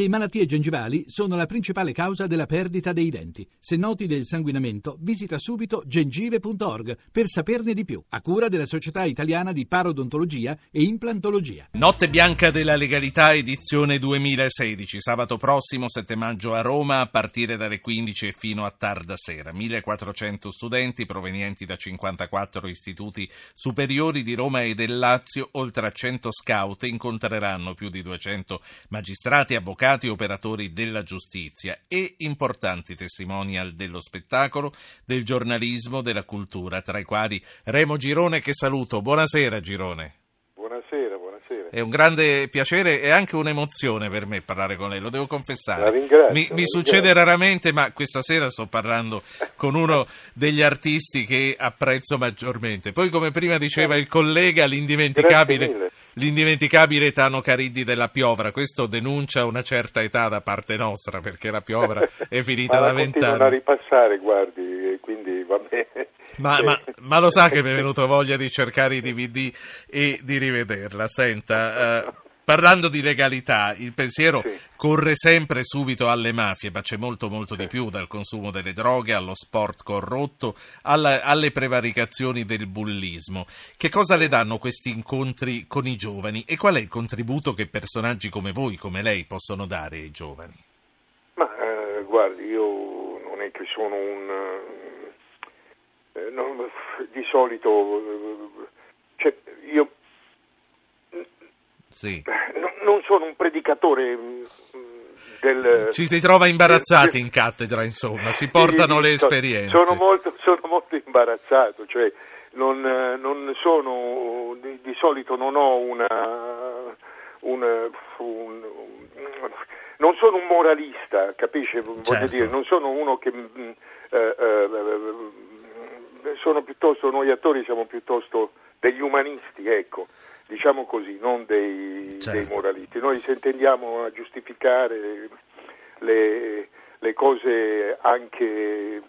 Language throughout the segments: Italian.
Le malattie gengivali sono la principale causa della perdita dei denti. Se noti del sanguinamento, visita subito gengive.org per saperne di più, a cura della Società Italiana di Parodontologia e Implantologia. Notte Bianca della Legalità, edizione 2016, sabato prossimo 7 maggio a Roma, a partire dalle 15 e fino a tarda sera. 1400 studenti provenienti da 54 istituti superiori di Roma e del Lazio, oltre a 100 scout, incontreranno più di 200 magistrati, avvocati, avvocati operatori della giustizia e importanti testimonial dello spettacolo, del giornalismo, della cultura, tra i quali Remo Girone che saluto. Buonasera Girone. Buonasera, buonasera. È un grande piacere e anche un'emozione per me parlare con lei, lo devo confessare. La ringrazio, mi, la mi succede raramente, ma questa sera sto parlando con uno degli artisti che apprezzo maggiormente. Poi, come prima diceva il collega, l'indimenticabile l'indimenticabile Tano Cariddi della Piovra. Questo denuncia una certa età da parte nostra, perché la Piovra è finita da vent'anni. Ma a ripassare, guardi, quindi va bene. Ma, ma, ma, lo sa che mi è venuto voglia di cercare i DVD e di rivederla. Senta, uh, Parlando di legalità, il pensiero sì. corre sempre subito alle mafie, ma c'è molto molto sì. di più, dal consumo delle droghe allo sport corrotto, alla, alle prevaricazioni del bullismo. Che cosa le danno questi incontri con i giovani e qual è il contributo che personaggi come voi, come lei, possono dare ai giovani? Ma eh, guardi, io non è che sono un... Eh, non, di solito... Eh, cioè, io sì. Non, sono un predicatore mm, del... Ci si trova imbarazzati in cattedra, insomma, si portano sì, le esperienze. Sono molto, sono molto imbarazzato, cioè non, non sono, di, di, solito non ho una... una un, non sono un moralista, capisce? Voglio certo. dire, non sono uno che... Mm, eh, eh, sono piuttosto, noi attori siamo piuttosto degli umanisti, ecco diciamo così, non dei, certo. dei moralisti. Noi se tendiamo a giustificare le, le cose anche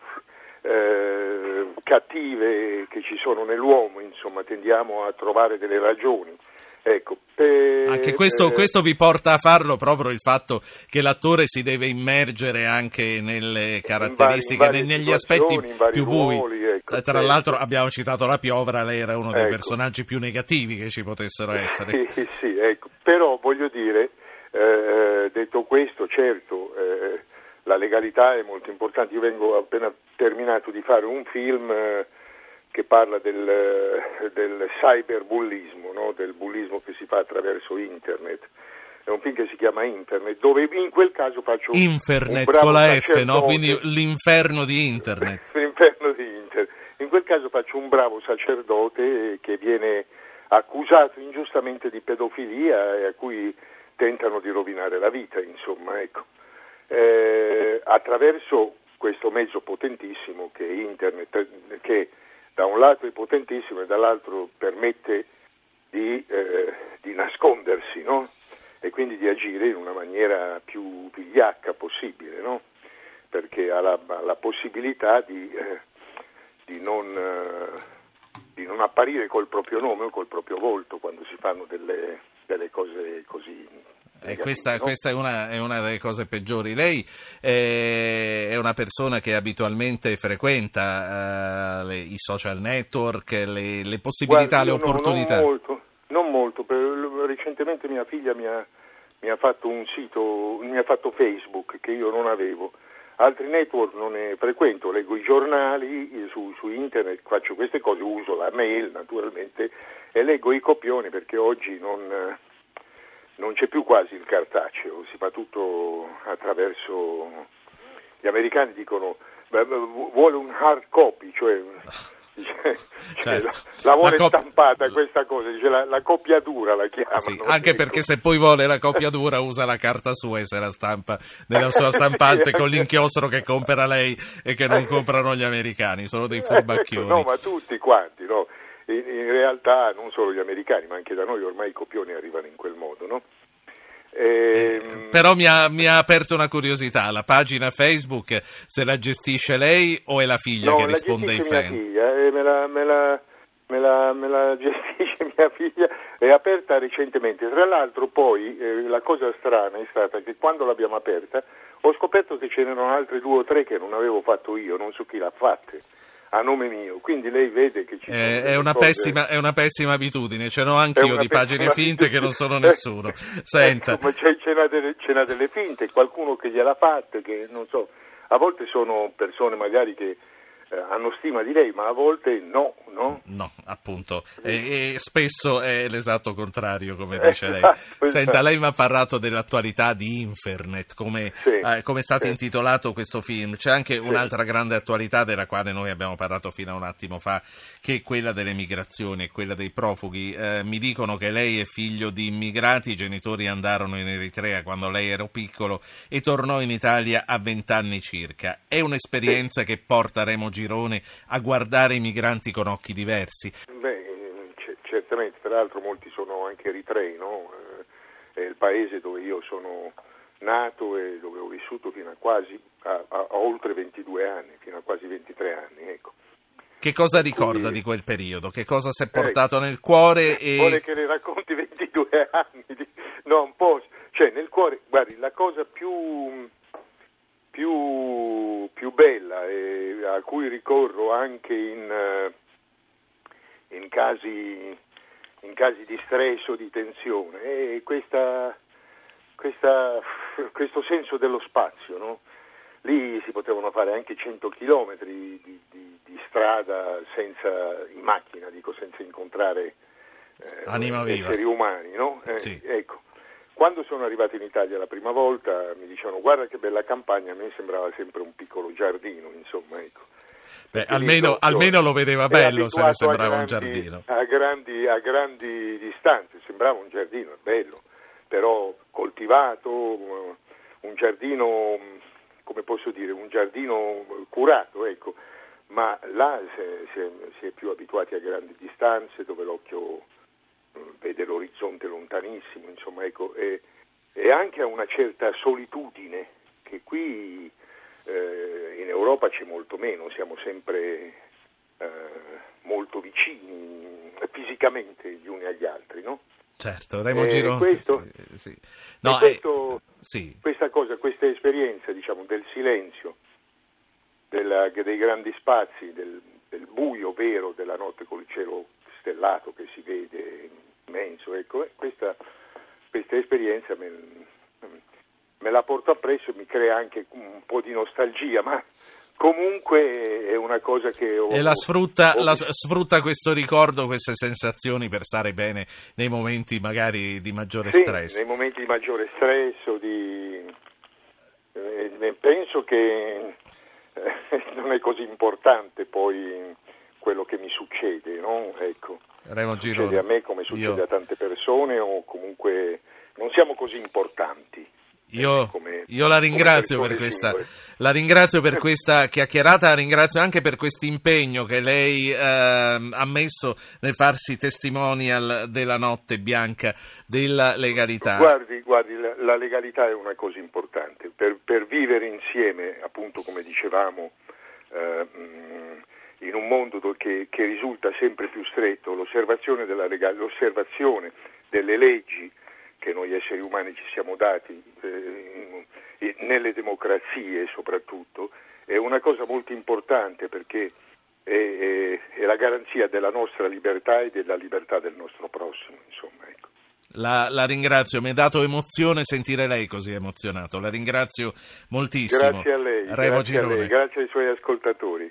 eh, cattive che ci sono nell'uomo, insomma, tendiamo a trovare delle ragioni. Ecco, per, anche questo, eh, questo, vi porta a farlo proprio il fatto che l'attore si deve immergere anche nelle caratteristiche, in vari, in negli aspetti più bui. Ruoli, ecco, Tra certo. l'altro abbiamo citato la Piovra, lei era uno dei ecco. personaggi più negativi che ci potessero essere. Sì, sì, ecco. però voglio dire, eh, detto questo, certo, eh, la legalità è molto importante. Io vengo appena terminato di fare un film eh, che parla del, del cyberbullismo, no? del bullismo che si fa attraverso internet. È un film che si chiama Internet, dove in quel caso faccio Infernet un con la F, no? quindi l'inferno di Internet. l'inferno di Internet. In quel caso faccio un bravo sacerdote che viene accusato ingiustamente di pedofilia e a cui tentano di rovinare la vita, insomma, ecco. eh, attraverso questo mezzo potentissimo che è Internet, che da un lato è potentissimo e dall'altro permette di, eh, di nascondersi no? e quindi di agire in una maniera più vigliacca possibile, no? perché ha la, la possibilità di, eh, di, non, eh, di, non, apparire col proprio nome o col proprio volto quando si fanno delle, delle cose così e questa, questa è, una, è, una, delle cose peggiori. Lei eh, è una persona che abitualmente frequenta uh, le, i social network, le, le possibilità, Guarda, le opportunità? No, non molto, non molto. Recentemente mia figlia mi ha, mi ha, fatto un sito, mi ha fatto Facebook che io non avevo. Altri network non ne frequento, leggo i giornali su, su internet, faccio queste cose, uso la mail naturalmente e leggo i copioni perché oggi non non c'è più quasi il cartaceo, si fa tutto attraverso... Gli americani dicono vuole un hard copy, cioè, cioè certo. la, la, vuole la cop- stampata questa cosa, dice la, la copiatura la chiamano. Sì, anche perché se poi vuole la copiatura usa la carta sua e se la stampa nella sua stampante con l'inchiostro che compra lei e che non comprano gli americani, sono dei furbacchioni. No, ma tutti quanti, no? In, realtà non solo gli americani, ma anche da noi ormai i copioni arrivano in quel modo, no? Ehm... Però mi ha, mi ha, aperto una curiosità, la pagina Facebook se la gestisce lei o è la figlia no, che risponde ai fan? Figlia, eh, me, la, me, la, me la, me la gestisce mia figlia, è aperta recentemente. Tra l'altro poi eh, la cosa strana è stata che quando l'abbiamo aperta ho scoperto che ce n'erano altre due o tre che non avevo fatto io, non so chi l'ha fatte a nome mio, quindi lei vede che ci sono Eh, è, una pessima, è una pessima abitudine, ce n'ho anche È io una di pagine finte che non sono nessuno. Senta, Ecco, ma c'è, ce n'ha delle, delle finte, qualcuno che gliel'ha fatte, che non so, a volte sono persone magari che eh, hanno stima di lei, ma a volte no, no? no, appunto, e, e spesso è l'esatto contrario, come Eh, dice lei. Senta, lei mi ha parlato dell'attualità di Infernet, come, Sì, eh, come è stato sì. intitolato questo film. C'è anche un'altra grande attualità della quale noi abbiamo parlato fino a un attimo fa, che è quella delle migrazioni e quella dei profughi. Eh, mi dicono che lei è figlio di immigrati, i genitori andarono in Eritrea quando lei era piccolo e tornò in Italia a vent'anni circa. È un'esperienza che porta Remo Girone a guardare i migranti con occhi diversi. Beh, eh, c- certamente, peraltro molti sono anche eritrei, no? Eh, è il paese dove io sono nato e dove ho vissuto fino a quasi, a, a- a oltre 22 anni, fino a quasi 23 anni, ecco. Che cosa ricorda Quindi- di quel periodo? Che cosa si è portato nel cuore? E... Vuole che le racconti 22 anni? di- No, un po'. Cioè, nel cuore, guardi, la cosa più, più, più bella e a cui ricorro anche in, eh, in casi, in casi di stress o di tensione è questa, questa, questo senso dello spazio, no? Lì si potevano fare anche 100 chilometri di, di- di strada senza, in macchina, dico, senza incontrare eh, Anima viva. esseri umani, no? Eh, Sì. Ecco. Quando sono arrivato in Italia la prima volta mi dicevano guarda che bella campagna, a me sembrava sempre un piccolo giardino, insomma, ecco. Beh, almeno, almeno lo vedeva bello se ne sembrava un grandi- giardino. A grandi, a grandi distanze, sembrava un giardino, è bello, però coltivato, eh, un giardino, come posso dire, un giardino curato, ecco. Ma là si è, si è- più abituati a grandi distanze dove l'occhio vede l'orizzonte lontanissimo, insomma, ecco, e, e anche a una certa solitudine che qui eh, in Europa c'è molto meno, siamo sempre eh, molto vicini fisicamente gli uni agli altri, no? Certo, Remo Eh, Girone. questo- sì, sì. No, questo- eh, sì. Questa cosa, questa esperienza, diciamo, del silenzio, della- dei grandi spazi, del, del buio vero della notte con il cielo stellato che si vede immenso, ecco, eh, questa, questa esperienza me, me la porto appresso e mi crea anche un po' di nostalgia, ma comunque è una cosa che ho... E la sfrutta, ho la- sfrutta questo ricordo, queste sensazioni per stare bene nei momenti magari di maggiore Sì, stress. nei momenti di maggiore stress o di... eh, eh, penso che eh, non è così importante poi quello che mi succede, no? Ecco, Remo succede Girone. a me come succede io- a tante persone o comunque non siamo così importanti. Io, come- io la ringrazio per questa, la ringrazio per questa chiacchierata, la ringrazio anche per questo impegno che lei ehm, ha messo nel farsi testimonial della notte bianca della legalità. Guardi, guardi, la, la legalità è una cosa importante. Per, per vivere insieme, appunto come dicevamo, eh, mh, in un mondo do- che, che risulta sempre più stretto, l'osservazione, della l'osservazione delle leggi che noi esseri umani ci siamo dati, eh, nelle democrazie soprattutto, è una cosa molto importante perché è, è- è la garanzia della nostra libertà e della libertà del nostro prossimo, insomma, ecco. La, la ringrazio, mi ha dato emozione sentire lei così emozionato. La ringrazio moltissimo. Grazie a lei, Remo grazie, a lei, grazie ai suoi ascoltatori.